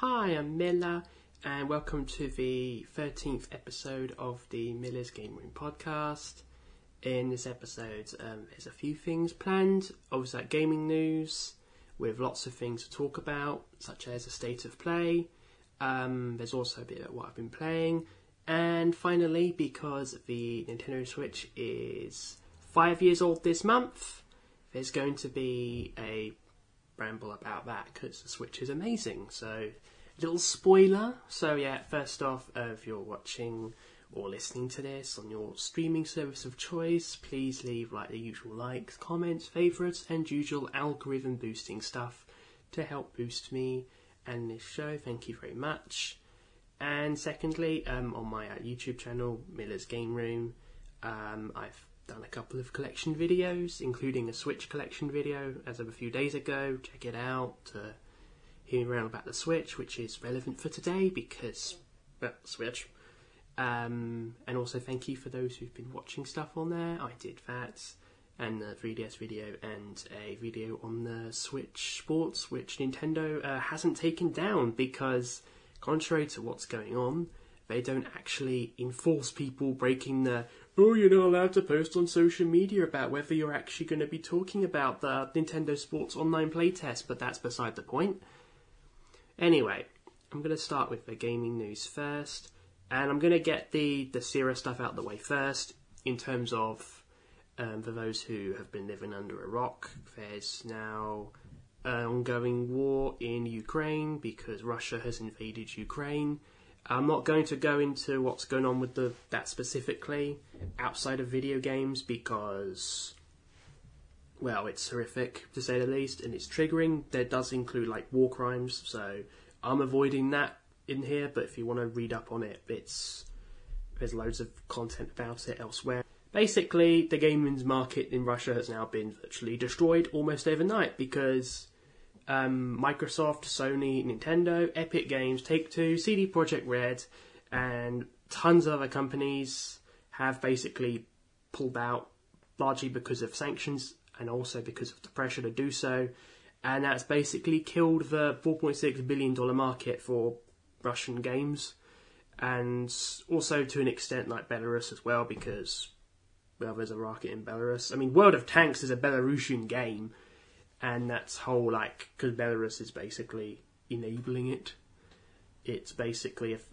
Hi, I'm Miller, and welcome to the 13th episode of the Miller's Game Room podcast. In this episode, um, there's a few things planned. Obviously, like gaming news, with lots of things to talk about, such as a state of play. Um, there's also a bit about what I've been playing. And finally, because the Nintendo Switch is five years old this month, there's going to be a ramble about that because the Switch is amazing. So, little spoiler. So, yeah, first off, uh, if you're watching or listening to this on your streaming service of choice, please leave like the usual likes, comments, favourites, and usual algorithm boosting stuff to help boost me and this show. Thank you very much. And secondly, um, on my uh, YouTube channel, Miller's Game Room, um, I've done a couple of collection videos, including a Switch collection video as of a few days ago. Check it out to hear around about the Switch, which is relevant for today because, well, Switch. Um, and also thank you for those who've been watching stuff on there. I did that, and the 3DS video, and a video on the Switch Sports, which Nintendo uh, hasn't taken down because, contrary to what's going on, they don't actually enforce people breaking the oh, you're not allowed to post on social media about whether you're actually going to be talking about the Nintendo Sports Online playtest, but that's beside the point. Anyway, I'm going to start with the gaming news first, and I'm going to get the, the serious stuff out of the way first in terms of, um, for those who have been living under a rock, there's now an ongoing war in Ukraine because Russia has invaded Ukraine. I'm not going to go into what's going on with the that specifically outside of video games because well, it's horrific to say the least, and it's triggering. There does include like war crimes, so I'm avoiding that in here. But if you want to read up on it, it's there's loads of content about it elsewhere. Basically, the gaming market in Russia has now been virtually destroyed almost overnight because um, Microsoft, Sony, Nintendo, Epic Games, Take Two, CD Projekt Red, and tons of other companies have basically pulled out largely because of sanctions and also because of the pressure to do so. And that's basically killed the $4.6 billion market for Russian games. And also to an extent, like Belarus as well, because, well, there's a rocket in Belarus. I mean, World of Tanks is a Belarusian game, and that's whole like because Belarus is basically enabling it. It's basically if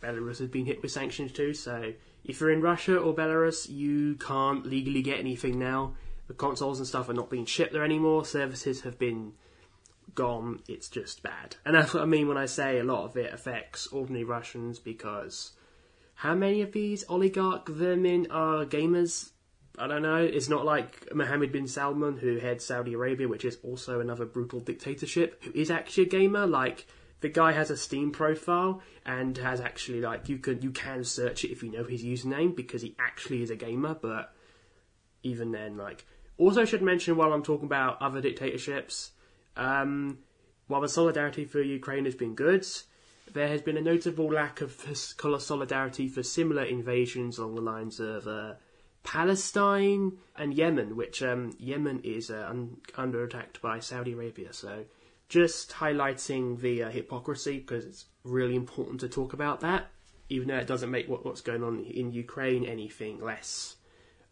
Belarus has been hit with sanctions too. So if you're in Russia or Belarus, you can't legally get anything now. The consoles and stuff are not being shipped there anymore. Services have been gone. It's just bad, and that's what I mean when I say a lot of it affects ordinary Russians because how many of these oligarch vermin are gamers? I don't know. It's not like Mohammed bin Salman, who heads Saudi Arabia, which is also another brutal dictatorship, who is actually a gamer. Like the guy has a Steam profile and has actually like you can you can search it if you know his username because he actually is a gamer. But even then, like also should mention while I'm talking about other dictatorships, um, while the solidarity for Ukraine has been good, there has been a notable lack of solidarity for similar invasions along the lines of. Uh, Palestine and Yemen, which um, Yemen is uh, un- under attack by Saudi Arabia. So just highlighting the uh, hypocrisy because it's really important to talk about that, even though it doesn't make what, what's going on in Ukraine anything less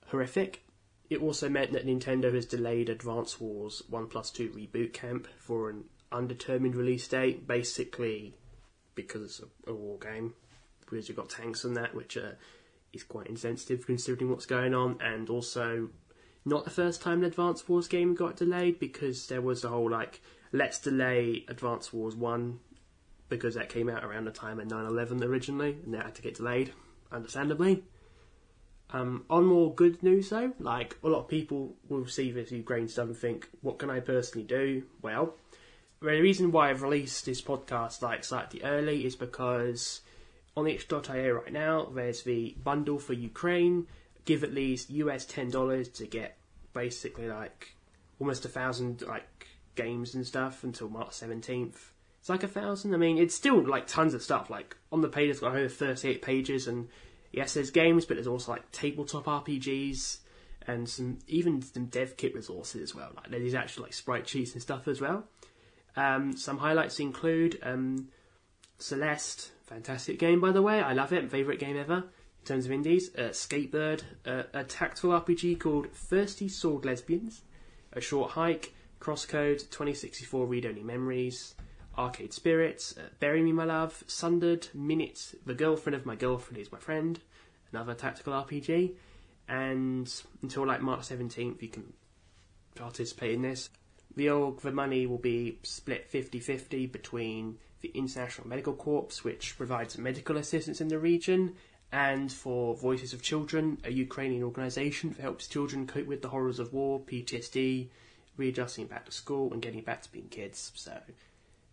horrific. It also meant that Nintendo has delayed Advance Wars 1 plus 2 Reboot Camp for an undetermined release date, basically because it's a, a war game, because you've got tanks and that, which are is quite insensitive considering what's going on, and also not the first time an Advance Wars game got delayed because there was a whole like let's delay Advance Wars one because that came out around the time of 9/11 originally, and that had to get delayed, understandably. Um, on more good news though, like a lot of people will see this Ukraine stuff and think, what can I personally do? Well, the reason why I've released this podcast like slightly early is because on itch.io right now, there's the bundle for Ukraine. Give at least US ten dollars to get basically like almost a thousand like games and stuff until March seventeenth. It's like a thousand. I mean, it's still like tons of stuff. Like on the page, it's got over thirty-eight pages, and yes, there's games, but there's also like tabletop RPGs and some even some dev kit resources as well. Like there's actually like sprite sheets and stuff as well. Um, some highlights include um, Celeste, fantastic game by the way. I love it. Favorite game ever in terms of indies. Uh, Skatebird, uh, a tactical RPG called Thirsty Sword Lesbians, A Short Hike, Crosscode, 2064 Read Only Memories, Arcade Spirits, uh, Bury Me My Love, Sundered, Minutes, The Girlfriend of My Girlfriend is My Friend, another tactical RPG. And until like March 17th, you can participate in this. The, org, the money will be split 50 50 between the International Medical Corps, which provides medical assistance in the region, and for Voices of Children, a Ukrainian organisation that helps children cope with the horrors of war, PTSD, readjusting back to school, and getting back to being kids. So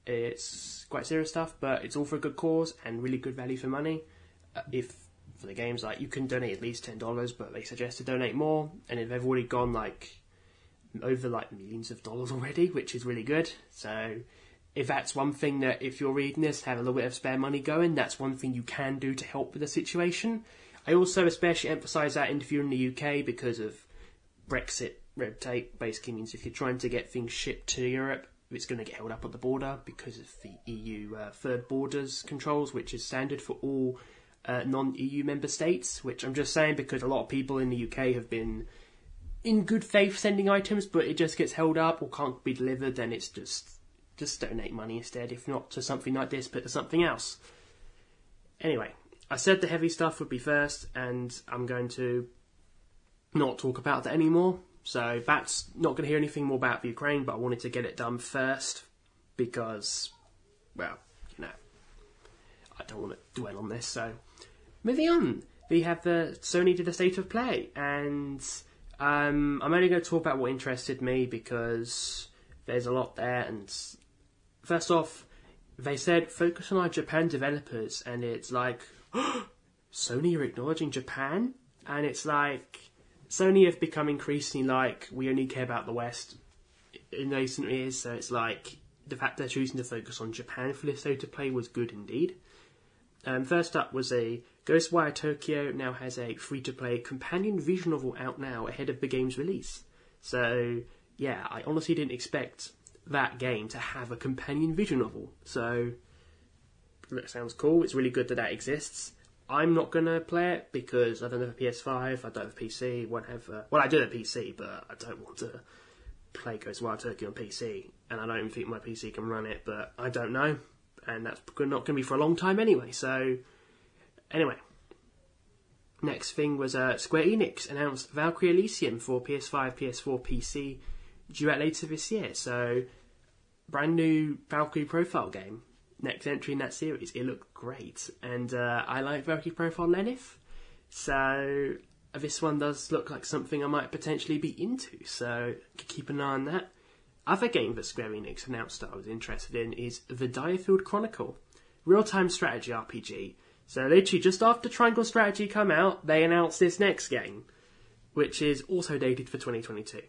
it's quite serious stuff, but it's all for a good cause and really good value for money. Uh, if for the games, like you can donate at least ten dollars, but they suggest to donate more, and they've already gone like over like millions of dollars already, which is really good. So if that's one thing that if you're reading this, have a little bit of spare money going, that's one thing you can do to help with the situation. I also especially emphasise that you're in the UK because of Brexit red tape. Basically means if you're trying to get things shipped to Europe, it's going to get held up at the border because of the EU uh, third borders controls, which is standard for all uh, non-EU member states. Which I'm just saying because a lot of people in the UK have been in good faith sending items, but it just gets held up or can't be delivered, then it's just just donate money instead, if not to something like this, but to something else. Anyway, I said the heavy stuff would be first, and I'm going to not talk about that anymore. So that's not going to hear anything more about the Ukraine, but I wanted to get it done first because, well, you know, I don't want to dwell on this. So moving on, we have the Sony did a state of play, and um, I'm only going to talk about what interested me because there's a lot there, and First off, they said focus on our Japan developers, and it's like Sony are acknowledging Japan, and it's like Sony have become increasingly like we only care about the West in recent years. So it's like the fact they're choosing to focus on Japan for this to play was good indeed. Um, first up was a Ghostwire Tokyo now has a free to play companion visual novel out now ahead of the game's release. So yeah, I honestly didn't expect that game to have a companion visual novel. So that sounds cool. It's really good that that exists. I'm not gonna play it because I don't have a PS5. I don't have a PC. A, well, I do have a PC, but I don't want to play Ghostwire Tokyo on PC, and I don't think my PC can run it. But I don't know, and that's not to be for a long time anyway. So anyway, next thing was uh, Square Enix announced Valkyrie Elysium for PS5, PS4, PC due out later this year. So brand new Valkyrie profile game, next entry in that series. It looked great, and uh, I like Valkyrie profile Lenneth, so this one does look like something I might potentially be into. So keep an eye on that. Other game that Square Enix announced that I was interested in is the DioField Chronicle, real-time strategy RPG. So literally just after Triangle Strategy come out, they announced this next game, which is also dated for 2022.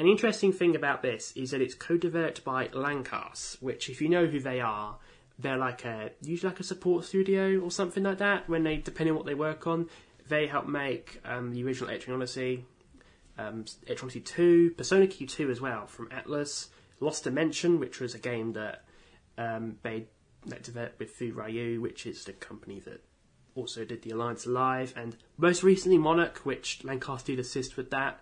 An interesting thing about this is that it's co-developed by Lancarse, which, if you know who they are, they're like a usually like a support studio or something like that. When they, depending on what they work on, they help make um, the original Etrian Odyssey, um, Etrian Odyssey Two, Persona Q2 as well from Atlus, Lost Dimension, which was a game that um, they that developed with Furyu, which is the company that also did the Alliance Alive, and most recently Monark, which Lancarse did assist with that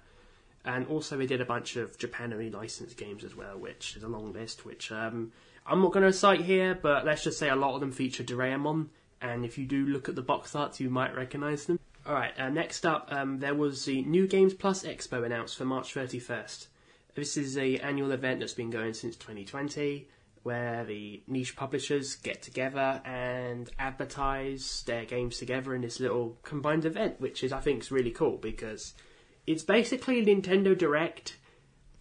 and also they did a bunch of Japan-only licensed games as well, which is a long list. Which um, I'm not going to cite here, but let's just say a lot of them feature Doraemon, and if you do look at the box arts, you might recognise them. All right, uh, next up, um, there was the New Games Plus Expo announced for March 31st. This is a annual event that's been going since 2020, where the niche publishers get together and advertise their games together in this little combined event, which is I think is really cool because it's basically Nintendo Direct,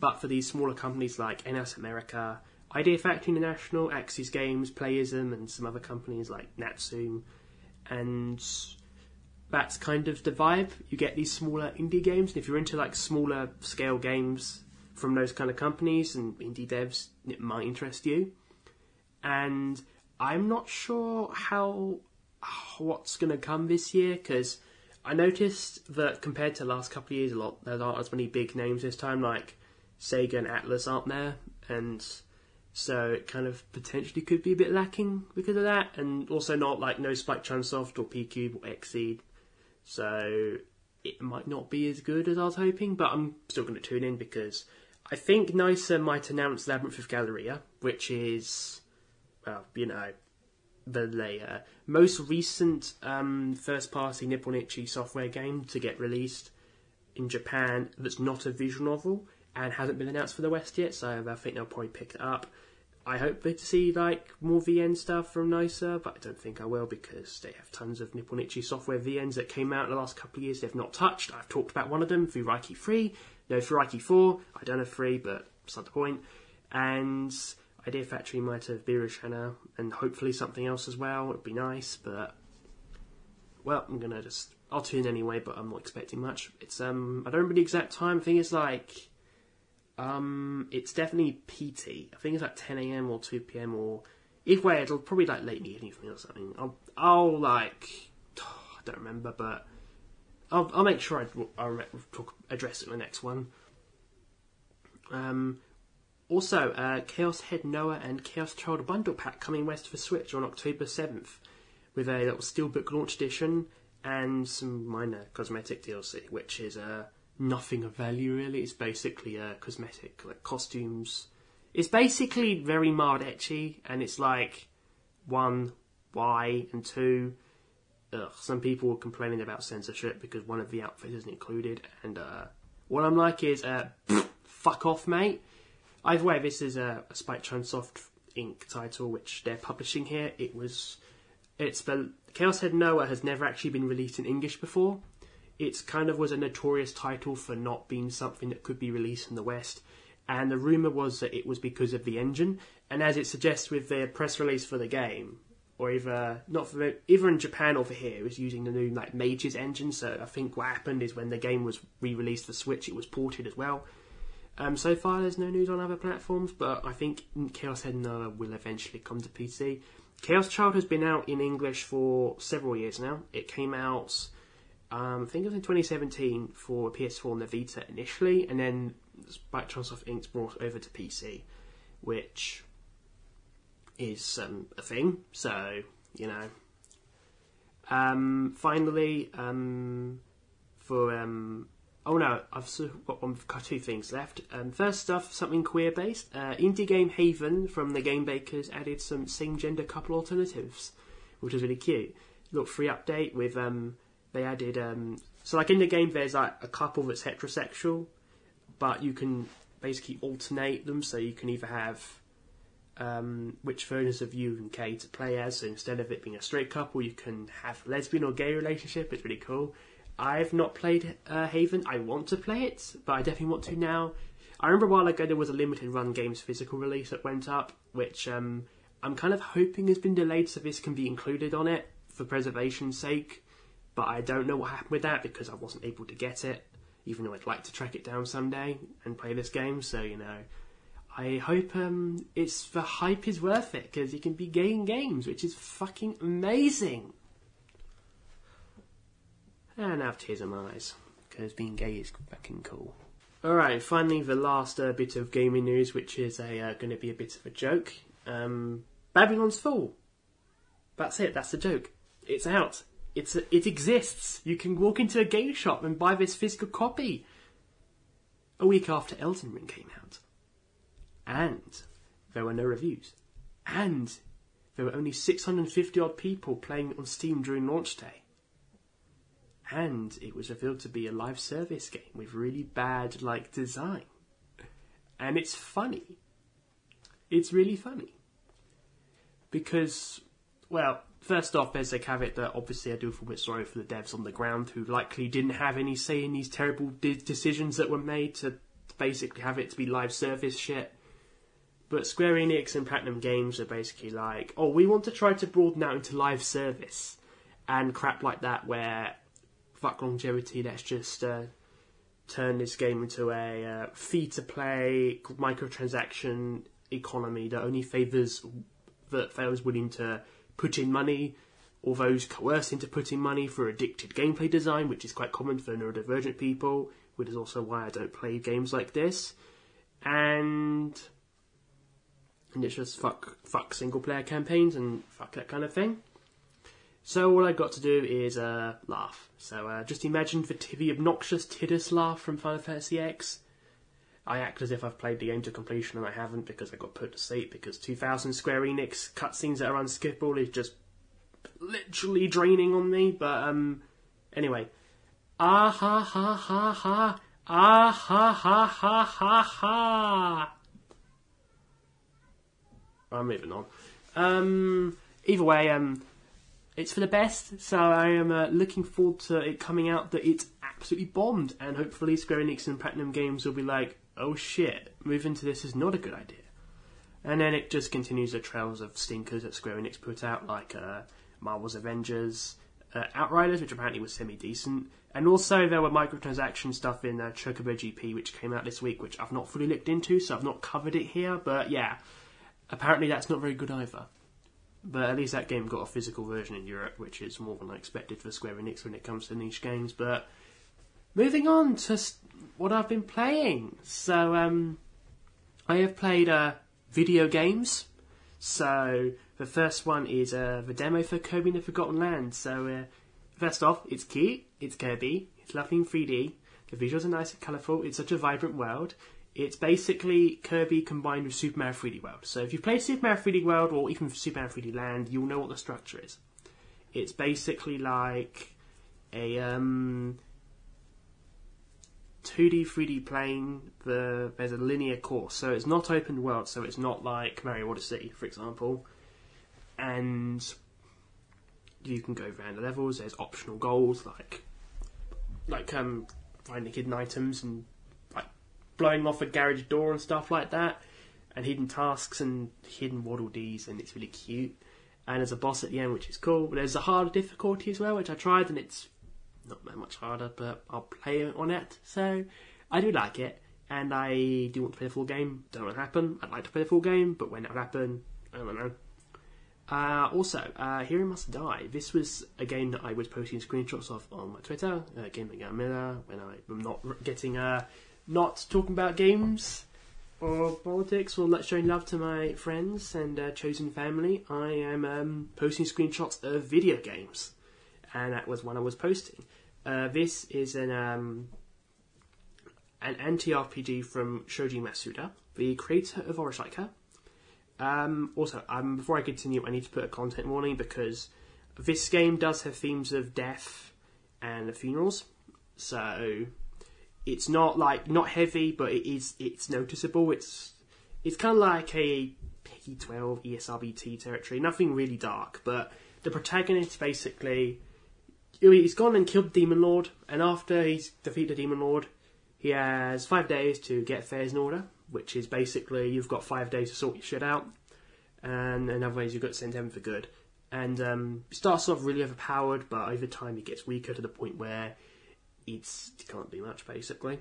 but for these smaller companies like NIS America, Idea Factory International, Aksys Games, Playism, and some other companies like Natsume. And that's kind of the vibe. You get these smaller indie games, and if you're into like smaller scale games from those kind of companies and indie devs, it might interest you. And I'm not sure how what's going to come this year because I noticed that compared to the last couple of years, a lot there aren't as many big names this time. Like Sega and Atlus aren't there, and So it kind of potentially could be a bit lacking because of that, and also not like no Spike Chunsoft or PQube or Xseed. So it might not be as good as I was hoping, but I'm still going to tune in because I think NISA might announce Labyrinth of Galleria, which is, well, you know, the layer most recent um, first party Nippon Ichi software game to get released in Japan that's not a visual novel and hasn't been announced for the West yet, so I think they'll probably pick it up. I hope to see like more VN stuff from NISA, but I don't think I will because they have tons of Nippon Ichi software VNs that came out in the last couple of years they've not touched. I've talked about one of them, Furaiki 3, no Furaiki 4, I don't know 3, but it's not the point. And Idea Factory might have Birushana and hopefully something else as well. It'd be nice, but well, I'm gonna just I'll tune anyway, but I'm not expecting much. It's um I don't remember the exact time. I think it's like um it's definitely PT. I think it's like 10 a.m. or 2 p.m. or if way it'll probably like late in the evening or something. I'll I'll like I don't remember, but I'll I'll make sure I I'll talk, address it in the next one. Um, also, uh, Chaos Head Noah and Chaos Child bundle pack coming west for Switch on October 7th with a little Steelbook launch edition and some minor cosmetic DLC, which is uh, nothing of value really. It's basically uh, cosmetic, like costumes. It's basically very mild ecchi, and it's like one, why, and two. Ugh, some people were complaining about censorship because one of the outfits isn't included, and uh, what I'm like is, uh, fuck off, mate. Either way, this is a, a Spike Chunsoft Inc. title which they're publishing here. It was, it's the Chaos Head Noah has never actually been released in English before. It kind of was a notorious title for not being something that could be released in the West, and the rumor was that it was because of the engine. And as it suggests with the press release for the game, or either not for either in Japan or here, it was using the new like Mages engine. So I think what happened is when the game was re-released for Switch, it was ported as well. Um, so far, there's no news on other platforms, but I think Chaos Head Noah will eventually come to PC. Chaos Child has been out in English for several years now. It came out, um, I think it was in 2017 for PS4 and the Vita initially, and then Spike Chunsoft Inc. brought over to PC, which is um, a thing. So you know. Um, finally, um, for um, Oh no, I've got one, two things left. Um, first off, something queer based. Uh, indie game Haven from the Game Bakers added some same gender couple alternatives, which is really cute. Look, free update with um, they added um, so like in the game there's like a couple that's heterosexual, but you can basically alternate them. So you can either have um, which versions of Yu and Kay to play as. So instead of it being a straight couple, you can have lesbian or gay relationship. It's really cool. I've not played uh, Haven. I want to play it, but I definitely want to now. I remember a while ago there was a limited run games physical release that went up, which um, I'm kind of hoping has been delayed so this can be included on it for preservation's sake. But I don't know what happened with that because I wasn't able to get it, even though I'd like to track it down someday and play this game. So you know, I hope um, it's the hype is worth it because you can be in games, which is fucking amazing. And have tears in my eyes, because being gay is fucking cool. Alright, finally the last uh, bit of gaming news, which is a uh, going to be a bit of a joke. Um, Babylon's Fall. That's it, that's the joke. It's out. It's a, it exists. You can walk into a game shop and buy this physical copy. A week after Elden Ring came out. And there were no reviews. And there were only 650 odd people playing on Steam during launch day and it was revealed to be a live service game with really bad like design. And it's funny. It's really funny. Because well first off there's a caveat that obviously i do feel a bit sorry for the devs on the ground who likely didn't have any say in these terrible de- decisions that were made to basically have it to be live service shit. But Square Enix and Platinum Games are basically like, oh, we want to try to broaden out into live service and crap like that, where fuck longevity, let's just uh, turn this game into a uh, fee to play microtransaction economy that only favours that those willing to put in money or those coerced into putting money for addicted gameplay design, which is quite common for neurodivergent people, which is also why I don't play games like this. And and it's just fuck fuck single player campaigns and fuck that kind of thing. So all I've got to do is uh, laugh. So uh, just imagine the, t- the obnoxious Tidus laugh from Final Fantasy X. I act as if I've played the game to completion and I haven't because I got put to sleep because 2000 Square Enix cutscenes that are unskippable is just literally draining on me. But um, anyway, ah ha ha ha ha, ah ha ha ha ha ha. I'm moving on. Um, either way, um, it's for the best. So I am uh, looking forward to it coming out that it's absolutely bombed, and hopefully Square Enix and Platinum Games will be like, "Oh shit, moving to this is not a good idea." And then it just continues the trails of stinkers that Square Enix put out, like uh, Marvel's Avengers, uh, Outriders, which apparently was semi decent, and also there were microtransaction stuff in uh, Chocobo GP, which came out this week, which I've not fully looked into, so I've not covered it here. But yeah, apparently that's not very good either. But at least that game got a physical version in Europe, which is more than I expected for Square Enix when it comes to niche games. But moving on to what I've been playing. So, um, I have played uh, video games. So, the first one is uh, the demo for Kirby and the Forgotten Land. So, uh, first off, it's cute, it's Kirby, it's lovely in 3D, the visuals are nice and colourful, it's such a vibrant world, it's basically Kirby combined with Super Mario 3D World. So if you've played Super Mario 3D World or even Super Mario 3D Land, you'll know what the structure is. It's basically like a um, 2D, 3D plane. The, there's a linear course, so it's not open world. So it's not like Mario Odyssey, for example. And you can go around the levels. There's optional goals like like um, finding hidden items and like blowing off a garage door and stuff like that, and hidden tasks and hidden waddle dees, and it's really cute. And there's a boss at the end, which is cool. But there's a harder difficulty as well, which I tried, and it's not that much harder, but I'll play on it. So I do like it, and I do want to play the full game. Don't know what happen. I'd like to play the full game, but when it'll happen, I don't know. Uh, also, uh, Hero Must Die. This was a game that I was posting screenshots of on my Twitter, uh, Gaming Miller, when I'm not getting uh, not talking about games or politics or showing love to my friends and uh, chosen family, I am um, posting screenshots of video games, and that was one I was posting. Uh, this is an um, an anti RPG from Shoji Masuda, the creator of Oreshika. Um, also, um, before I continue, I need to put a content warning because this game does have themes of death and funerals, so it's not like not heavy, but it is it's noticeable. It's it's kind of like a PG twelve ESRBT territory. Nothing really dark, but the protagonist basically he's gone and killed demon lord, and after he's defeated demon lord, he has five days to get affairs in order, which is basically you've got five days to sort your shit out, and in other ways you've got to send heaven for good. And um, starts off really overpowered, but over time he gets weaker to the point where it's it can't do much basically.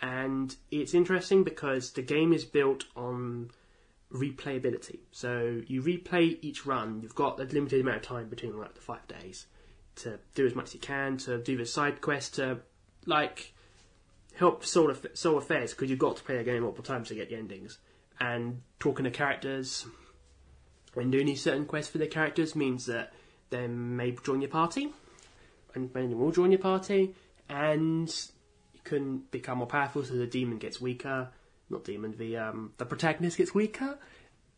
And it's interesting because the game is built on replayability. So you replay each run. You've got a limited amount of time between like the five days to do as much as you can to do the side quest to like help solve solve affairs because you've got to play a game multiple times to get the endings. And talking to characters and doing certain quests for the characters means that they may join your party and many will join your party, and you can become more powerful. So the demon gets weaker. Not demon. The um, the protagonist gets weaker.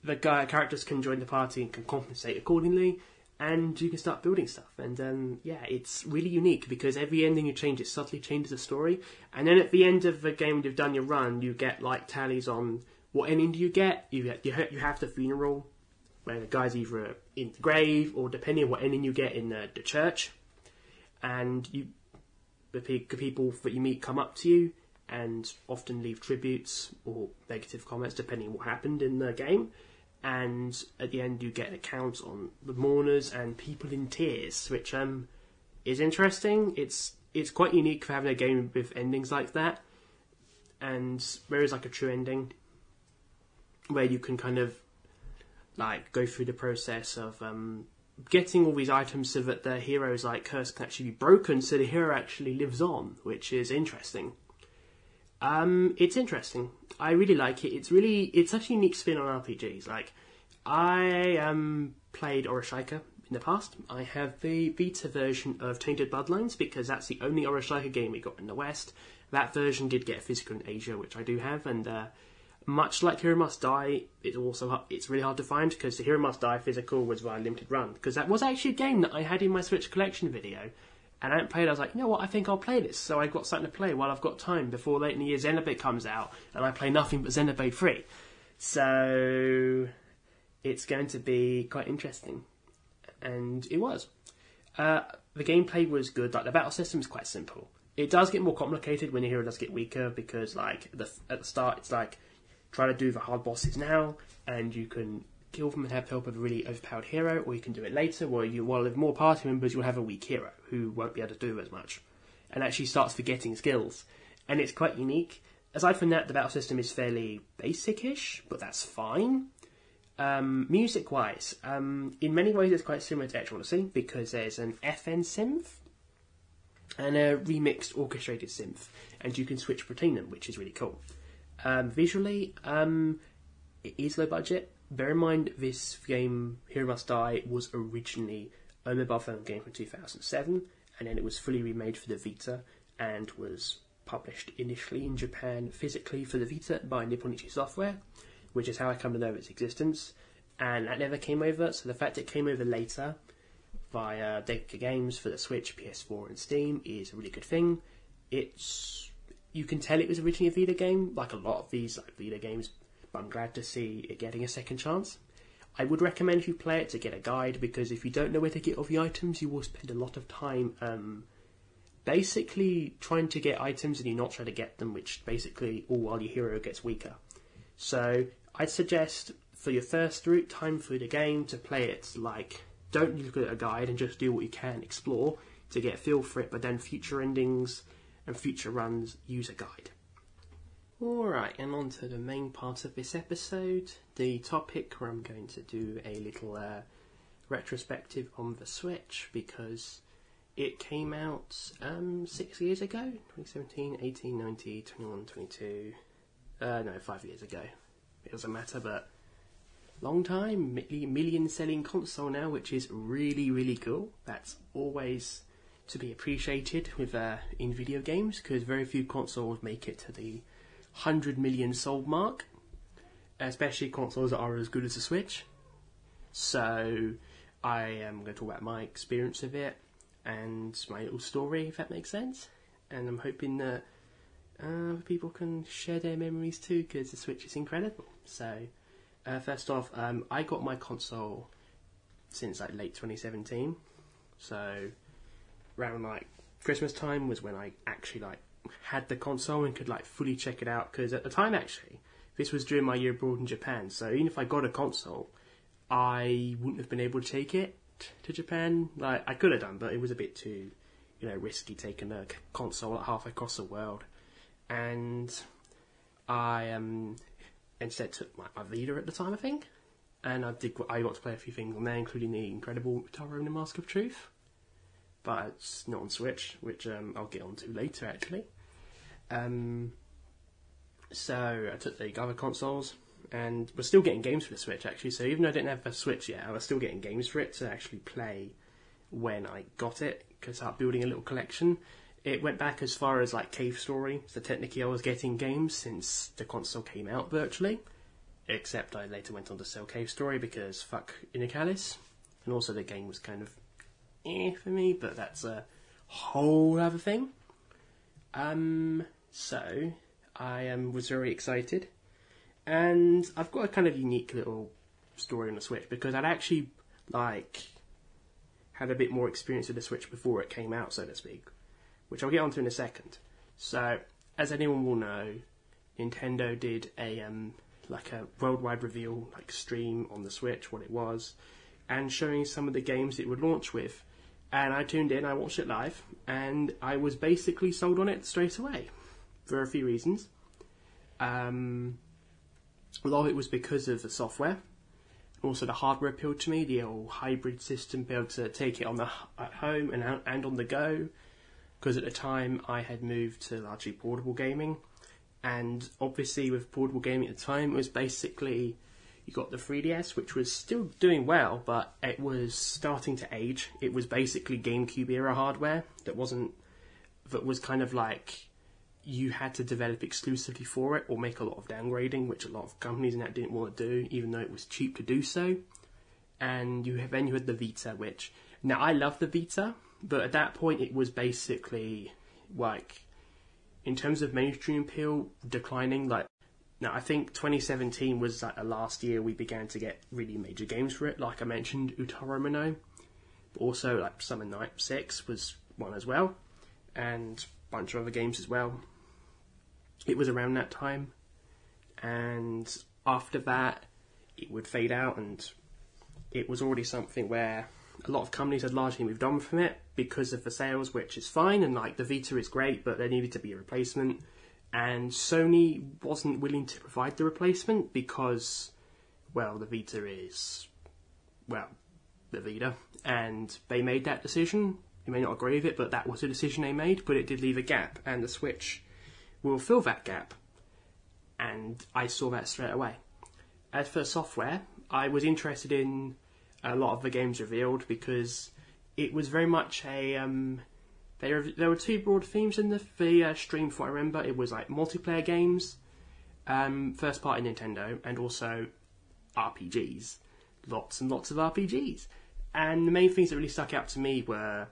The guy characters can join the party and can compensate accordingly, and you can start building stuff. And um, yeah, it's really unique because every ending you change, it subtly changes the story. And then at the end of the game, when you've done your run, you get like tallies on what ending do you get. You get you, you have the funeral where the guy's either in the grave or depending on what ending you get in the, the church and you the people that you meet come up to you and often leave tributes or negative comments depending on what happened in the game. And at the end, you get accounts on the mourners and people in tears, which um, is interesting. It's it's quite unique for having a game with endings like that, and there is like a true ending where you can kind of like go through the process of um, getting all these items so that the hero's like curse can actually be broken, so the hero actually lives on, which is interesting. Um, it's interesting. I really like it. It's really it's such a unique spin on RPGs. Like, I um played Oreshika in the past. I have the Vita version of Tainted Bloodlines because that's the only Oreshika game we got in the West. That version did get physical in Asia, which I do have, and uh, much like Hero Must Die, it's also it's really hard to find because the Hero Must Die physical was via limited run because that was actually a game that I had in my Switch collection video, and I hadn't played. I was like, you know what, I think I'll play this. So I got something to play while I've got time before late in the year Xenoblade comes out, and I play nothing but Xenoblade Three. So it's going to be quite interesting, and it was. Uh, the gameplay was good. Like the battle system is quite simple. It does get more complicated when your hero does get weaker because, like, the, at the start, it's like try to do the hard bosses now, and you can kill them and have help of a really overpowered hero, or you can do it later, where you, while with more party members, you'll have a weak hero who won't be able to do as much, and actually starts forgetting skills. And it's quite unique. Aside from that, the battle system is fairly basic-ish, but that's fine. Um, music-wise, um, in many ways, it's quite similar to Odyssey because there's an FM synth and a remixed orchestrated synth, and you can switch between them, which is really cool. Um, visually, um, it is low budget. Bear in mind, this game, Hero Must Die, was originally a mobile phone game from 2007, and then it was fully remade for the Vita and was published initially in Japan physically for the Vita by Nippon Ichi Software, which is how I come to know its existence. And that never came over, so the fact it came over later via Deca Games for the Switch, PS4, and Steam is a really good thing. It's you can tell it was originally a Vita game, like a lot of these like Vita games. I'm glad to see it getting a second chance. I would recommend you play it to get a guide because if you don't know where to get all the items, you will spend a lot of time um, basically trying to get items and you're not trying to get them, which basically all while your hero gets weaker. So I'd suggest for your first route time through the game to play it like don't look at a guide and just do what you can explore to get a feel for it, but then future endings and future runs use a guide. Alright, and on to the main part of this episode, the topic where I'm going to do a little uh, retrospective on the Switch because it came out um, six years ago 2017, 18, 19, 21, 22. Uh, no, five years ago. It doesn't matter, but long time, million selling console now, which is really, really cool. That's always to be appreciated with uh, in video games because very few consoles make it to the 100 million sold mark, especially consoles that are as good as the Switch. So, I am going to talk about my experience of it and my little story, if that makes sense. And I'm hoping that uh, people can share their memories too because the Switch is incredible. So, uh, first off, um, I got my console since like late 2017. So, around like Christmas time was when I actually like had the console and could like fully check it out. Because at the time, actually, this was during my year abroad in Japan. So even if I got a console, I wouldn't have been able to take it to Japan. Like I could have done, but it was a bit too, you know, risky taking a console at halfway across the world. And I um instead took my, my Vita at the time, I think. And I did. I got to play a few things on there, including the incredible Taro and the Mask of Truth but it's not on Switch, which um, I'll get onto later actually. Um, so I took the other consoles, and we're still getting games for the Switch actually. So even though I didn't have a Switch yet, I was still getting games for it to actually play when I got it because I started building a little collection. It went back as far as like Cave Story, so technically I was getting games since the console came out virtually. Except I later went on to sell Cave Story because fuck Nicalis, and also the game was kind of eh for me, but that's a whole other thing. Um, so I um, was very excited, and I've got a kind of unique little story on the Switch because I'd actually like had a bit more experience with the Switch before it came out, so to speak, which I'll get onto in a second. So, as anyone will know, Nintendo did a um, like a worldwide reveal, like stream on the Switch, what it was, and showing some of the games it would launch with. And I tuned in, I watched it live, and I was basically sold on it straight away for a few reasons. Um, a lot of it was because of the software. Also, the hardware appealed to me. The old hybrid system, be able to take it on the at home and and on the go. Because at the time I had moved to largely portable gaming, And obviously, with portable gaming at the time, it was basically you got the 3DS, which was still doing well, but it was starting to age. It was basically GameCube era hardware that wasn't that was kind of like you had to develop exclusively for it or make a lot of downgrading, which a lot of companies now didn't want to do, even though it was cheap to do so. And you have, then you had the Vita, which now I love the Vita, but at that point it was basically like in terms of mainstream appeal declining. Like now, I think 2017 was like the last year we began to get really major games for it. Like I mentioned, Utawarerumono, but also like Summon Night Six was one as well, and a bunch of other games as well it was around that time, and after that, it would fade out, and it was already something where a lot of companies had largely moved on from it because of the sales, which is fine, and like the Vita is great, but there needed to be a replacement, and Sony wasn't willing to provide the replacement because, well, the Vita is, well, the Vita, and they made that decision. You may not agree with it, but that was a decision they made, but it did leave a gap, and the Switch will fill that gap. And I saw that straight away. As for software, I was interested in a lot of the games revealed because it was very much a. Um, there, there were two broad themes in the, the uh, stream, for I remember. It was like multiplayer games, um, first party Nintendo, and also RPGs. Lots and lots of RPGs. And the main things that really stuck out to me were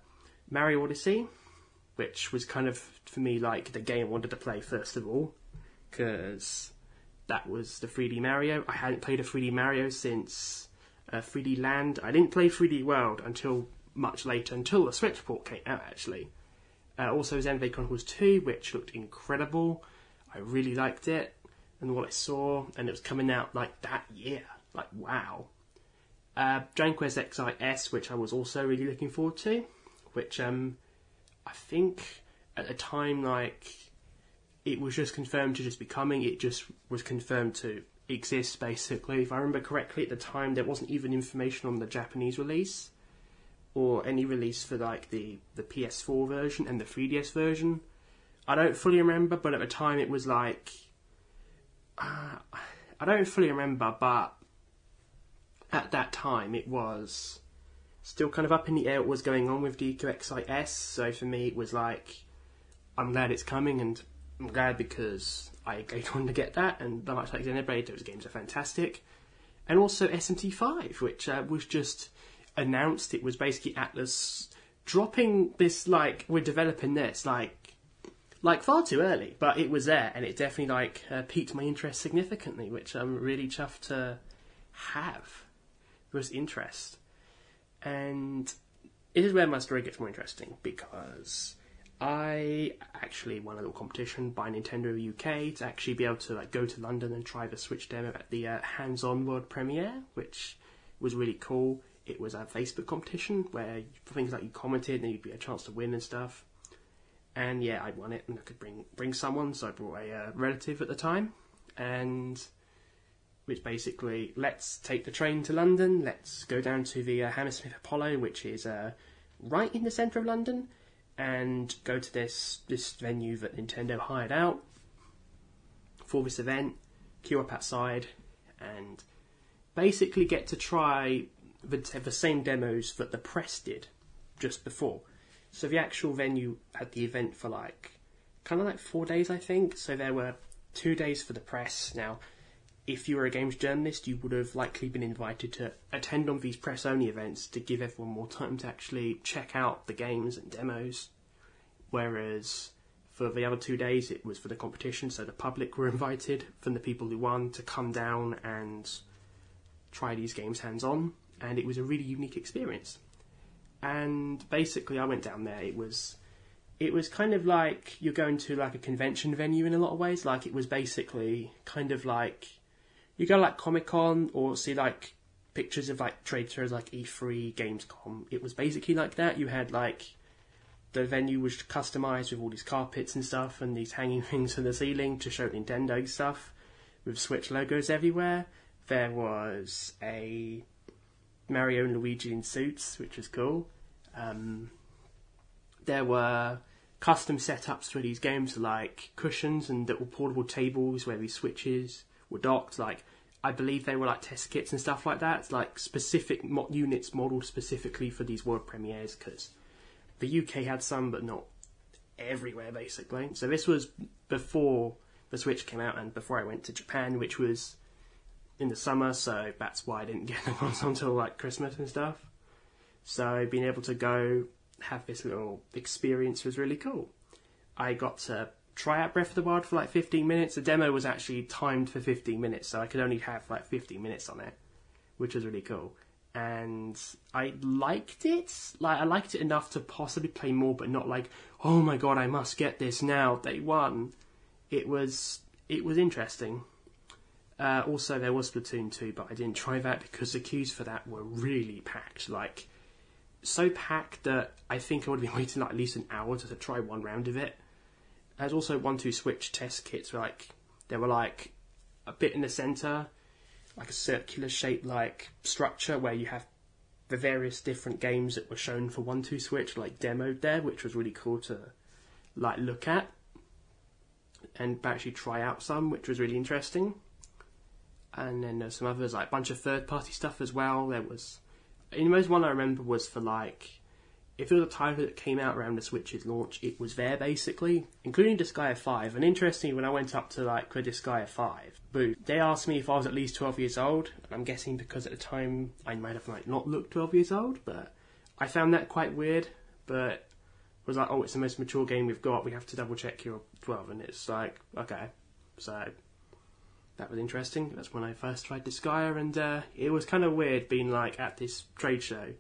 Mario Odyssey, which was kind of for me like the game I wanted to play first of all, because that was the 3D Mario. I hadn't played a 3D Mario since uh, 3D Land. I didn't play 3D World until much later, until the Switch port came out actually. Uh, also, Xenoblade Chronicles 2, which looked incredible. I really liked it and what I saw, and it was coming out like that year. Like, wow. Uh, Dragon Quest XIS, which I was also really looking forward to, which um, I think at the time, like it was just confirmed to just be coming. It just was confirmed to exist, basically. If I remember correctly, at the time there wasn't even information on the Japanese release or any release for like the the PS4 version and the 3DS version. I don't fully remember, but at the time it was like uh, I don't fully remember, but at that time it was still kind of up in the air what was going on with DQXIS. So for me, it was like, I'm glad it's coming, and I'm glad because I on to get that, and much like Xenoblade, those games are fantastic. And also SMT5, which uh, was just announced. It was basically Atlus dropping this, like, we're developing this, like, like far too early, but it was there, and it definitely like uh, piqued my interest significantly, which I'm really chuffed to have. It was interest. And it is where my story gets more interesting because I actually won a little competition by Nintendo UK to actually be able to like go to London and try the Switch demo at the uh, hands-on world premiere, which was really cool. It was a Facebook competition where things like you commented and you'd be a chance to win and stuff. And yeah, I won it and I could bring bring someone, so I brought a uh, relative at the time, and which basically let's take the train to London, let's go down to the uh, Hammersmith Apollo, which is uh, right in the centre of London, and go to this this venue that Nintendo hired out for this event, queue up outside, and basically get to try the, the same demos that the press did just before. So the actual venue had the event for like kind of like four days, I think. So there were two days for the press. Now if you were a games journalist, you would have likely been invited to attend on these press only events to give everyone more time to actually check out the games and demos. Whereas for the other two days, it was for the competition, so the public were invited from the people who won to come down and try these games hands on, and it was a really unique experience. And basically, I went down there. It was it was kind of like you're going to like a convention venue in a lot of ways. Like it was basically kind of like you go like Comic Con or see like pictures of like trade shows like E3, Gamescom. It was basically like that. You had like the venue was customized with all these carpets and stuff and these hanging things from the ceiling to show Nintendo stuff with Switch logos everywhere. There was a Mario and Luigi in suits, which was cool. Um, there were custom setups for these games, like cushions and little portable tables where these switches were docked. Like I believe they were like test kits and stuff like that. It's like specific mo- units modeled specifically for these world premieres because the UK had some, but not everywhere basically. So this was before the Switch came out and before I went to Japan, which was in the summer. So that's why I didn't get the console until like Christmas and stuff. So being able to go have this little experience was really cool. I got to try out Breath of the Wild for like 15 minutes. The demo was actually timed for 15 minutes, so I could only have like 15 minutes on it, which was really cool. And I liked it. Like I liked it enough to possibly play more, but not like, oh my god, I must get this now, day one. It was it was interesting. Uh, also, there was Splatoon 2, but I didn't try that because the queues for that were really packed. Like, so packed that I think I would have been waiting like at least an hour to, to try one round of it. There's also one two switch test kits. Like there were like a bit in the center, like a circular shaped like structure where you have the various different games that were shown for one two switch like demoed there, which was really cool to like look at and actually try out some, which was really interesting. And then there's some others like a bunch of third party stuff as well. There was, the most one I remember was for like if it was a title that came out around the Switch's launch, it was there basically, including Disgaea 5. And interestingly, when I went up to like the Disgaea 5 booth, they asked me if I was at least 12 years old. And I'm guessing because at the time I might have like not looked 12 years old, but I found that quite weird. But was like, oh, it's the most mature game we've got. We have to double check you're 12, and it's like, okay, so that was interesting. That's when I first tried Disgaea, and uh, it was kind of weird being like at this trade show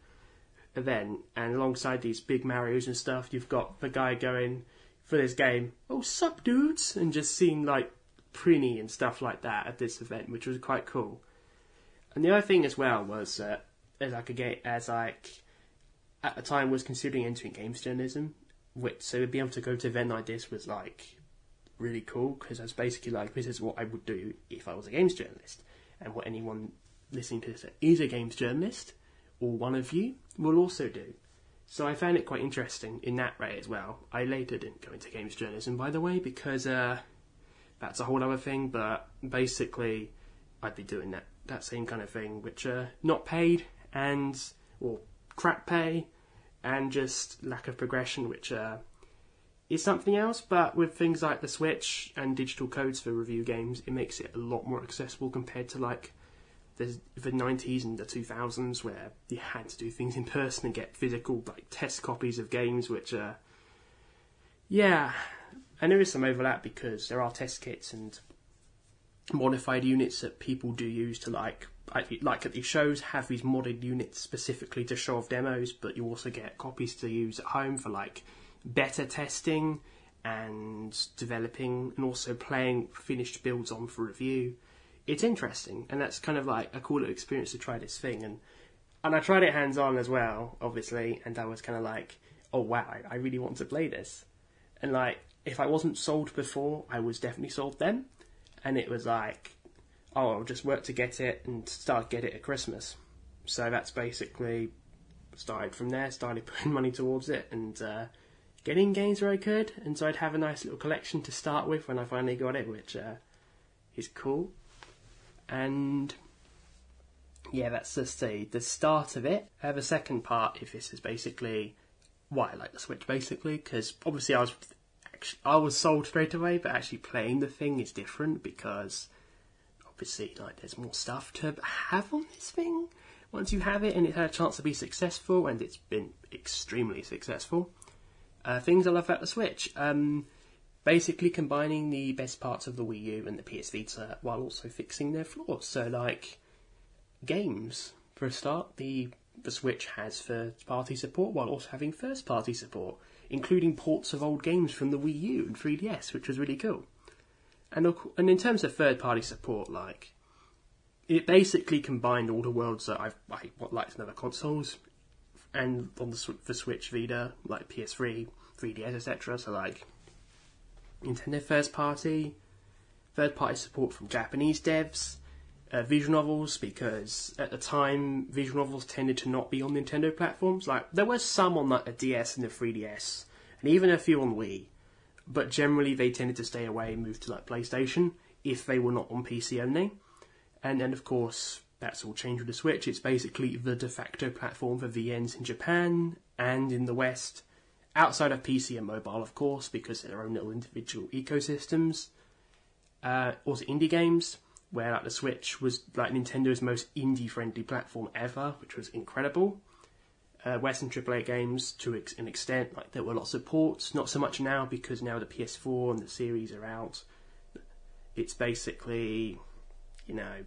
event, and alongside these big Mario's and stuff, you've got the guy going for this game, oh, sup, dudes, and just seeing like Prinny and stuff like that at this event, which was quite cool. And the other thing as well was uh, as I could get as like at the time was considering entering games journalism, which so to be able to go to an event like this was like really cool because I was basically like this is what I would do if I was a games journalist, and what anyone listening to this is a games journalist or one of you will also do. So I found it quite interesting in that way as well. I later didn't go into games journalism, by the way, because uh, that's a whole other thing. But basically, I'd be doing that that same kind of thing, which uh, not paid and or crap pay, and just lack of progression, which uh, is something else. But with things like the Switch and digital codes for review games, it makes it a lot more accessible compared to like the 90s and the 2000s where you had to do things in person and get physical like test copies of games which are yeah. And there is some overlap because there are test kits and modified units that people do use to like like at these shows have these modded units specifically to show off demos but you also get copies to use at home for like better testing and developing and also playing finished builds on for review it's interesting, and that's kind of like a cool little experience to try this thing. And and I tried it hands on as well, obviously, and I was kind of like, oh wow, I, I really want to play this. And like, if I wasn't sold before, I was definitely sold then. And it was like, oh, I'll just work to get it and start get it at Christmas. So that's basically started from there. Started putting money towards it and uh, getting games where I could, and so I'd have a nice little collection to start with when I finally got it, which uh, is cool. And yeah, that's just the, the start of it. I have a second part if this is basically why I like the Switch, basically, because obviously I was actually, I was sold straight away, but actually playing the thing is different because obviously like there's more stuff to have on this thing once you have it and it had a chance to be successful and it's been extremely successful. Uh, things I love about the Switch. Um, basically combining the best parts of the Wii U and the PS Vita while also fixing their flaws. So, like games for a start, the the Switch has first party support while also having first party support, including ports of old games from the Wii U and 3DS, which was really cool. And and in terms of third party support, like it basically combined all the worlds that I've I liked in other consoles, and on the the Switch Vita, like PS3, 3DS, etc. So like Nintendo first party, third party support from Japanese devs, uh, visual novels because at the time visual novels tended to not be on Nintendo platforms. Like there were some on like the DS and the 3DS and even a few on Wii. But generally, they tended to stay away and move to like PlayStation if they were not on PC only. And then, of course, that's all changed with the Switch. It's basically the de facto platform for VNs in Japan and in the West, outside of PC and mobile, of course, because they're their own little individual ecosystems. Uh, also, indie games, where like the Switch was like Nintendo's most indie-friendly platform ever, which was incredible. Uh, Western AAA games to ex- an extent, like there were lots of ports, not so much now because now the PS4 and the series are out. It's basically, you know,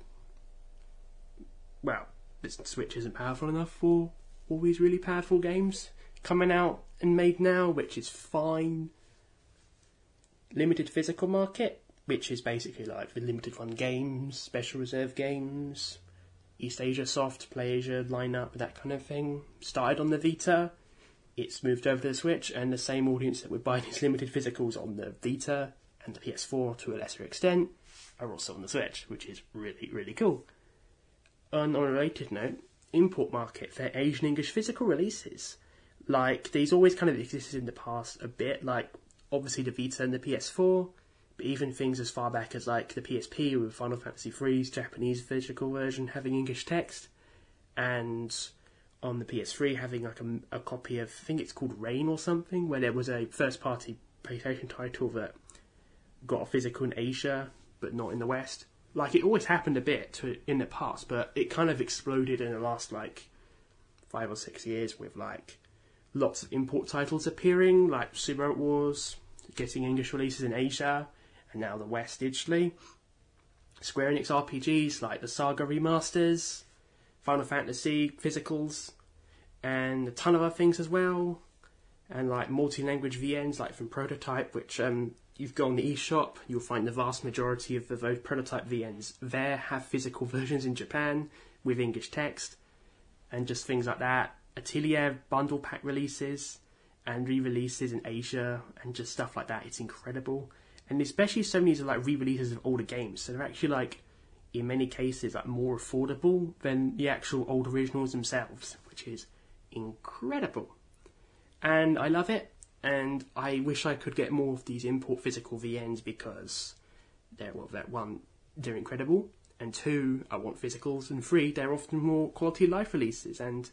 well, the Switch isn't powerful enough for all these really powerful games coming out and made now, which is fine. Limited physical market, which is basically like the limited run games, special reserve games, Eastasiasoft, Play Asia lineup, that kind of thing. Started on the Vita, it's moved over to the Switch, and the same audience that would buy these limited physicals on the Vita and the PS4 to a lesser extent are also on the Switch, which is really, really cool. And On a related note, import market for Asian English physical releases. Like, these always kind of existed in the past a bit, like, obviously the Vita and the PS4, but even things as far back as, like, the PSP with Final Fantasy III's Japanese physical version having English text, and on the PS3 having, like, a, a copy of, I think it's called Rain or something, where there was a first party PlayStation title that got a physical in Asia, but not in the West. Like it always happened a bit to, in the past, but it kind of exploded in the last like five or six years with like lots of import titles appearing, like Super Wars getting English releases in Asia, and now the West digitally. Square Enix RPGs like the Saga remasters, Final Fantasy physicals, and a ton of other things as well, and like multi-language VNs like from Prototype, which um, you go on the eShop, you'll find the vast majority of the those prototype VNs there have physical versions in Japan with English text and just things like that. Atelier bundle pack releases and re-releases in Asia and just stuff like that. It's incredible, and especially so many are like re-releases of older games, so they're actually like in many cases like more affordable than the actual old originals themselves, which is incredible. And I love it. And I wish I could get more of these import physical VNs because they're well, that one, they're incredible, and two, I want physicals, and three, they're often more quality life releases, and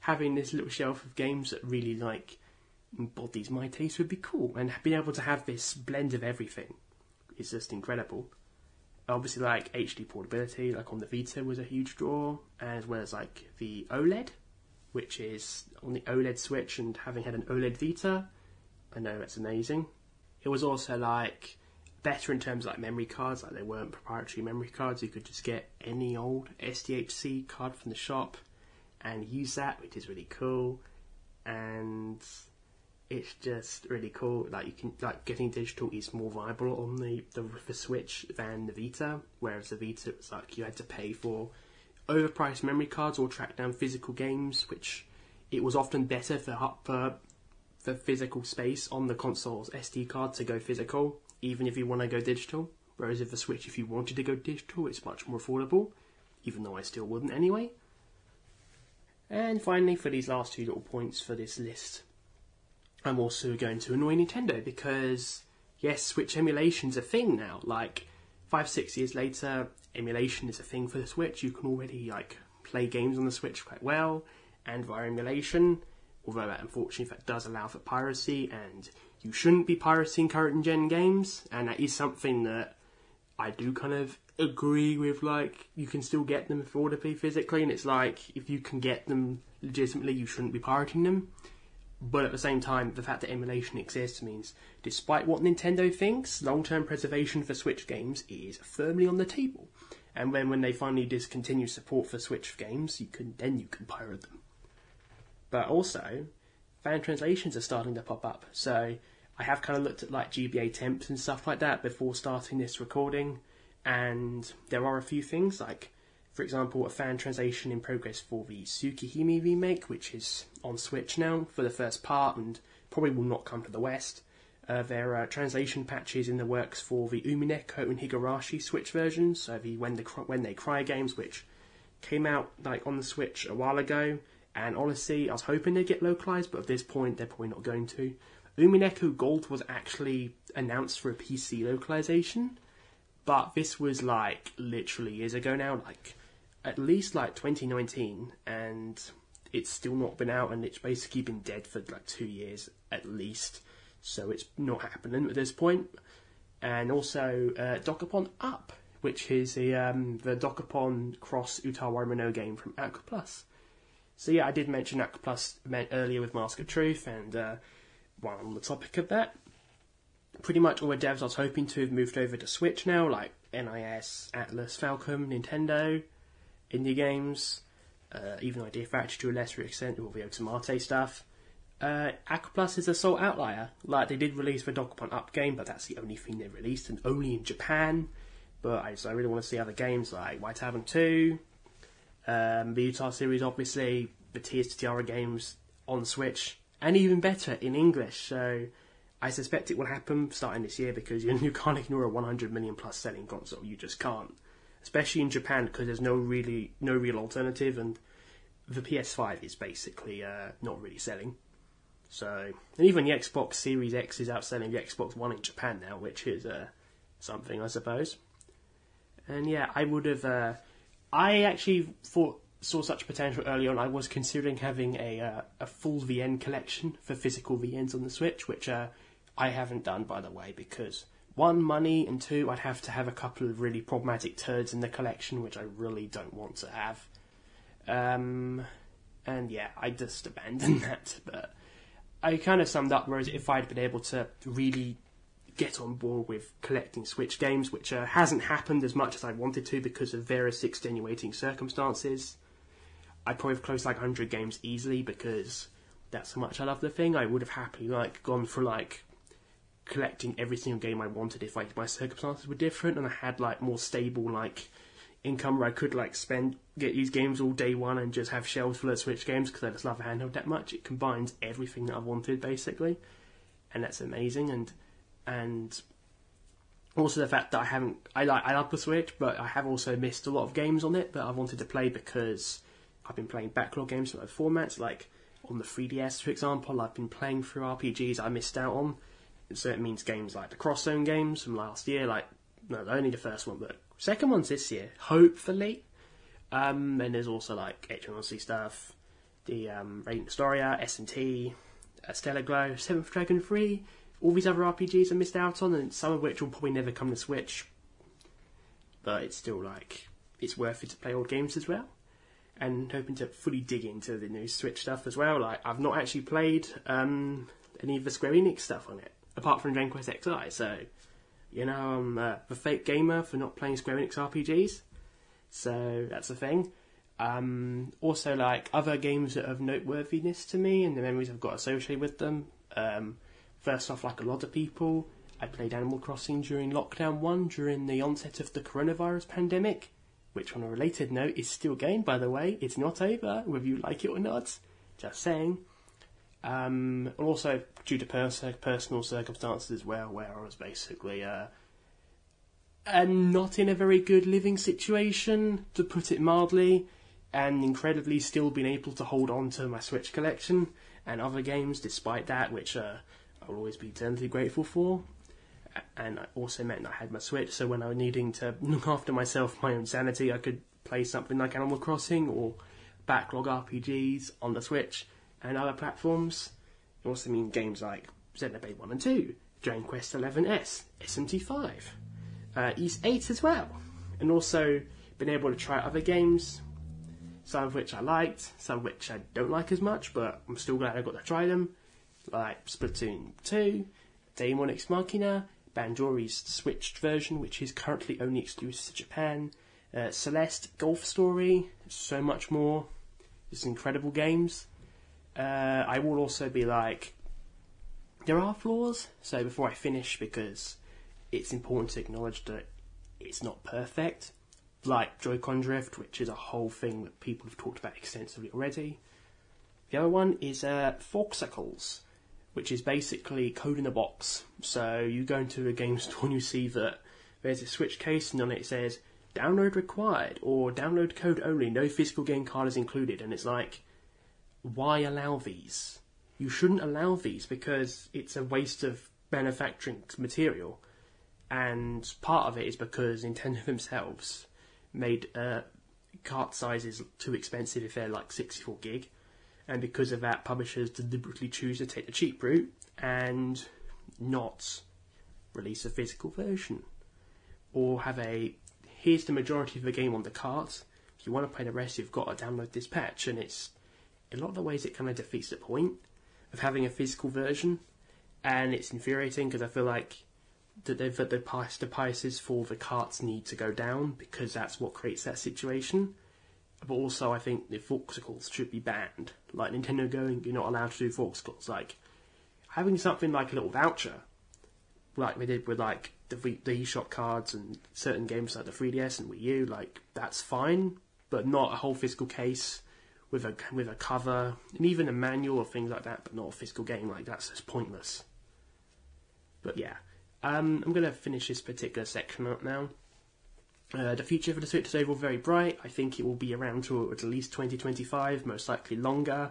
having this little shelf of games that really like embodies my taste would be cool, and being able to have this blend of everything is just incredible. Obviously, like HD portability, like on the Vita, was a huge draw, as well as like the OLED, which is on the OLED Switch, and having had an OLED Vita, I know that's amazing. It was also like better in terms of like memory cards, like they weren't proprietary memory cards. You could just get any old SDHC card from the shop and use that, which is really cool. And it's just really cool. Like you can like getting digital is more viable on the, the the Switch than the Vita, whereas the Vita was like you had to pay for overpriced memory cards or track down physical games, which it was often better for, for the physical space on the console's SD card to go physical, even if you want to go digital. Whereas if the Switch, if you wanted to go digital, it's much more affordable, even though I still wouldn't anyway. And finally, for these last two little points for this list, I'm also going to annoy Nintendo because, yes, Switch emulation's a thing now. Like, five, six years later, emulation is a thing for the Switch. You can already, like, play games on the Switch quite well, and via emulation, although that unfortunately that does allow for piracy and you shouldn't be pirating current gen games and that is something that I do kind of agree with like you can still get them affordably physically and it's like if you can get them legitimately you shouldn't be pirating them. But at the same time the fact that emulation exists means despite what Nintendo thinks long-term preservation for Switch games is firmly on the table. And then when they finally discontinue support for Switch games you can then you can pirate them. But also, fan translations are starting to pop up. So I have kind of looked at like GBAtemps and stuff like that before starting this recording, and there are a few things like, for example, a fan translation in progress for the Tsukihime remake, which is on Switch now for the first part and probably will not come to the West. Uh, there are translation patches in the works for the Umineko and Higurashi Switch versions, so the When, the when They Cry games, which came out like on the Switch a while ago, and honestly, I was hoping they'd get localized, but at this point, they're probably not going to. Umineko Gold was actually announced for a PC localization, but this was like literally years ago now, like at least like 2019, and it's still not been out, and it's basically been dead for like two years at least. So it's not happening at this point. And also uh, Dokapon Up, which is the um, the Dokapon Cross Utawari no game from Aquaplus. So yeah, I did mention Aquaplus earlier with Mask of Truth, and uh, while on the topic of that, pretty much all the devs I was hoping to have moved over to Switch now, like NIS, Atlus, Falcom, Nintendo, indie games, uh, even Idea Factory to a lesser extent, all the Otomate stuff. Uh, is a sole outlier. Like they did release the Dokapon Up game, but that's the only thing they released, and only in Japan. But I, I really want to see other games like White Tavern 2, um, the Utah series, obviously, the Tears to Tiara games on Switch, and even better in English. So I suspect it will happen starting this year because you, you can't ignore a 100 million plus selling console. You just can't, especially in Japan because there's no really no real alternative, and the PS5 is basically uh, not really selling. So, and even the Xbox Series X is outselling the Xbox One in Japan now, which is uh, something, I suppose. And yeah, I would have. Uh, I actually thought saw such potential early on. I was considering having a uh, a full VN collection for physical VNs on the Switch, which uh, I haven't done, by the way, because one, money, and two, I'd have to have a couple of really problematic turds in the collection, which I really don't want to have. Um, and yeah, I just abandoned that. But I kind of summed up. Whereas if I'd been able to really get on board with collecting Switch games, which uh, hasn't happened as much as I wanted to because of various extenuating circumstances, I'd probably have closed like 100 games easily because that's how much I love the thing. I would have happily like gone for like collecting every single game I wanted if like my circumstances were different and I had like more stable like income where I could like spend get these games all day one and just have shelves full of Switch games because I just love a handheld that much. It combines everything that I wanted basically, and that's amazing. And and also the fact that I haven't I like I love the Switch, but I have also missed a lot of games on it that I wanted to play because I've been playing backlog games from other formats like on the 3DS, for example. I've been playing through RPGs I missed out on. So it means games like the Cross Zone games from last year, like no, only the first one, but second one's this year, hopefully. Um, and there's also like HMLC stuff, the um, Radiant Historia, SMT, uh, Stellar Glow, Seventh Dragon 3, all these other RPGs I missed out on, and some of which will probably never come to Switch. But it's still like, it's worth it to play old games as well. And hoping to fully dig into the new Switch stuff as well. Like, I've not actually played um, any of the Square Enix stuff on it, apart from Dragon Quest XI, so you know, I'm uh, the fake gamer for not playing Square Enix RPGs. So that's a thing. Um, also, like other games that have noteworthiness to me and the memories I've got associated with them. Um, first off, like a lot of people, I played Animal Crossing during Lockdown 1 during the onset of the coronavirus pandemic, which, on a related note, is still game, by the way. It's not over, whether you like it or not. Just saying. Um, also, due to pers- personal circumstances as well, where I was basically uh, not in a very good living situation, to put it mildly, and incredibly still being able to hold on to my Switch collection and other games despite that, which uh, I'll always be eternally grateful for. And it also meant I had my Switch, so when I was needing to look after myself, my own sanity, I could play something like Animal Crossing or backlog RPGs on the Switch and other platforms. It also means games like Xenoblade 1 and 2, Dragon Quest 11S, SMT5, uh, Ys 8 as well. And also been able to try other games, some of which I liked, some of which I don't like as much, but I'm still glad I got to try them, like Splatoon 2, Daemon X Machina, Banjory's switched version, which is currently only exclusive to Japan, uh, Celeste, Golf Story, so much more. Just incredible games. Uh, I will also be like, there are flaws. So before I finish, because it's important to acknowledge that it's not perfect. Like Joy-Con drift, which is a whole thing that people have talked about extensively already. The other one is uh, Forksicles, which is basically code in a box. So you go into a game store and you see that there's a switch case and on it says download required or download code only, no physical game card is included, and it's like why allow these? you shouldn't allow these because it's a waste of manufacturing material. And part of it is because Nintendo themselves made uh, cart sizes too expensive if they're like 64 gig. And because of that, publishers deliberately choose to take the cheap route and not release a physical version. Or have a here's the majority of the game on the cart. If you want to play the rest, you've got to download this patch. And it's in a lot of the ways it kind of defeats the point of having a physical version. And it's infuriating because I feel like that the, the, price, the prices for the carts need to go down because that's what creates that situation. But also, I think the Forksicles should be banned. Like Nintendo going, you're not allowed to do Forksicles. Like having something like a little voucher, like we did with like the the eShop cards and certain games like the 3DS and Wii U, like that's fine, but not a whole physical case with a with a cover and even a manual or things like that, but not a physical game. Like that's just pointless. But yeah, um, I'm going to finish this particular section up now. Uh, the future for the Switch is overall very bright. I think it will be around to at least 2025, most likely longer.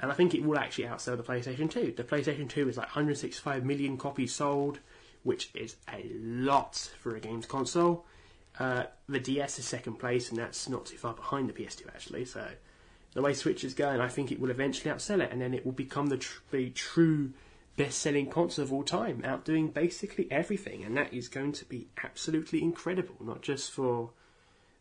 And I think it will actually outsell the PlayStation 2. The PlayStation 2 is like 165 million copies sold, which is a lot for a games console. Uh, the DS is second place, and that's not too far behind the PS2 actually. So the way Switch is going, I think it will eventually outsell it, and then it will become the, tr- the true best-selling console of all time, outdoing basically everything, and that is going to be absolutely incredible. Not just for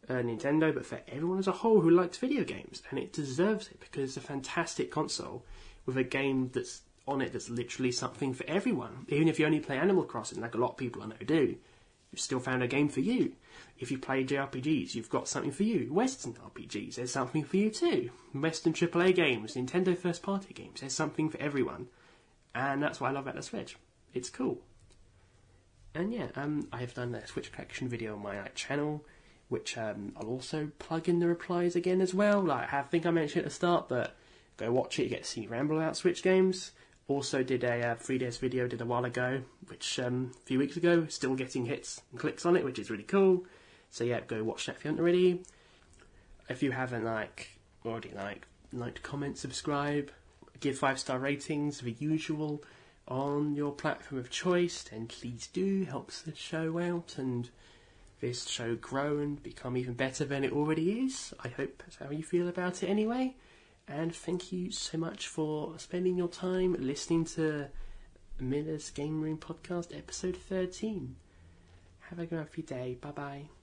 uh, Nintendo, but for everyone as a whole who likes video games, and it deserves it because it's a fantastic console with a game that's on it that's literally something for everyone. Even if you only play Animal Crossing, like a lot of people I know do, you've still found a game for you. If you play JRPGs, you've got something for you. Western RPGs, there's something for you too. Western AAA games, Nintendo first party games, there's something for everyone. And that's why I love the Switch. It's cool. And yeah, um, I have done a Switch collection video on my like, channel, which um, I'll also plug in the replies again as well. Like I think I mentioned at the start, but go watch it. You get to see ramble about Switch games. Also did a uh, 3DS video did a while ago, which um, a few weeks ago, still getting hits and clicks on it, which is really cool. So yeah, go watch that if you haven't already. If you haven't like already like like, comment, subscribe, give five star ratings, the usual on your platform of choice, then please do helps the show out and this show grow and become even better than it already is. I hope that's how you feel about it anyway. And thank you so much for spending your time listening to Miller's Game Room Podcast, episode 13. Have a great day. Bye bye.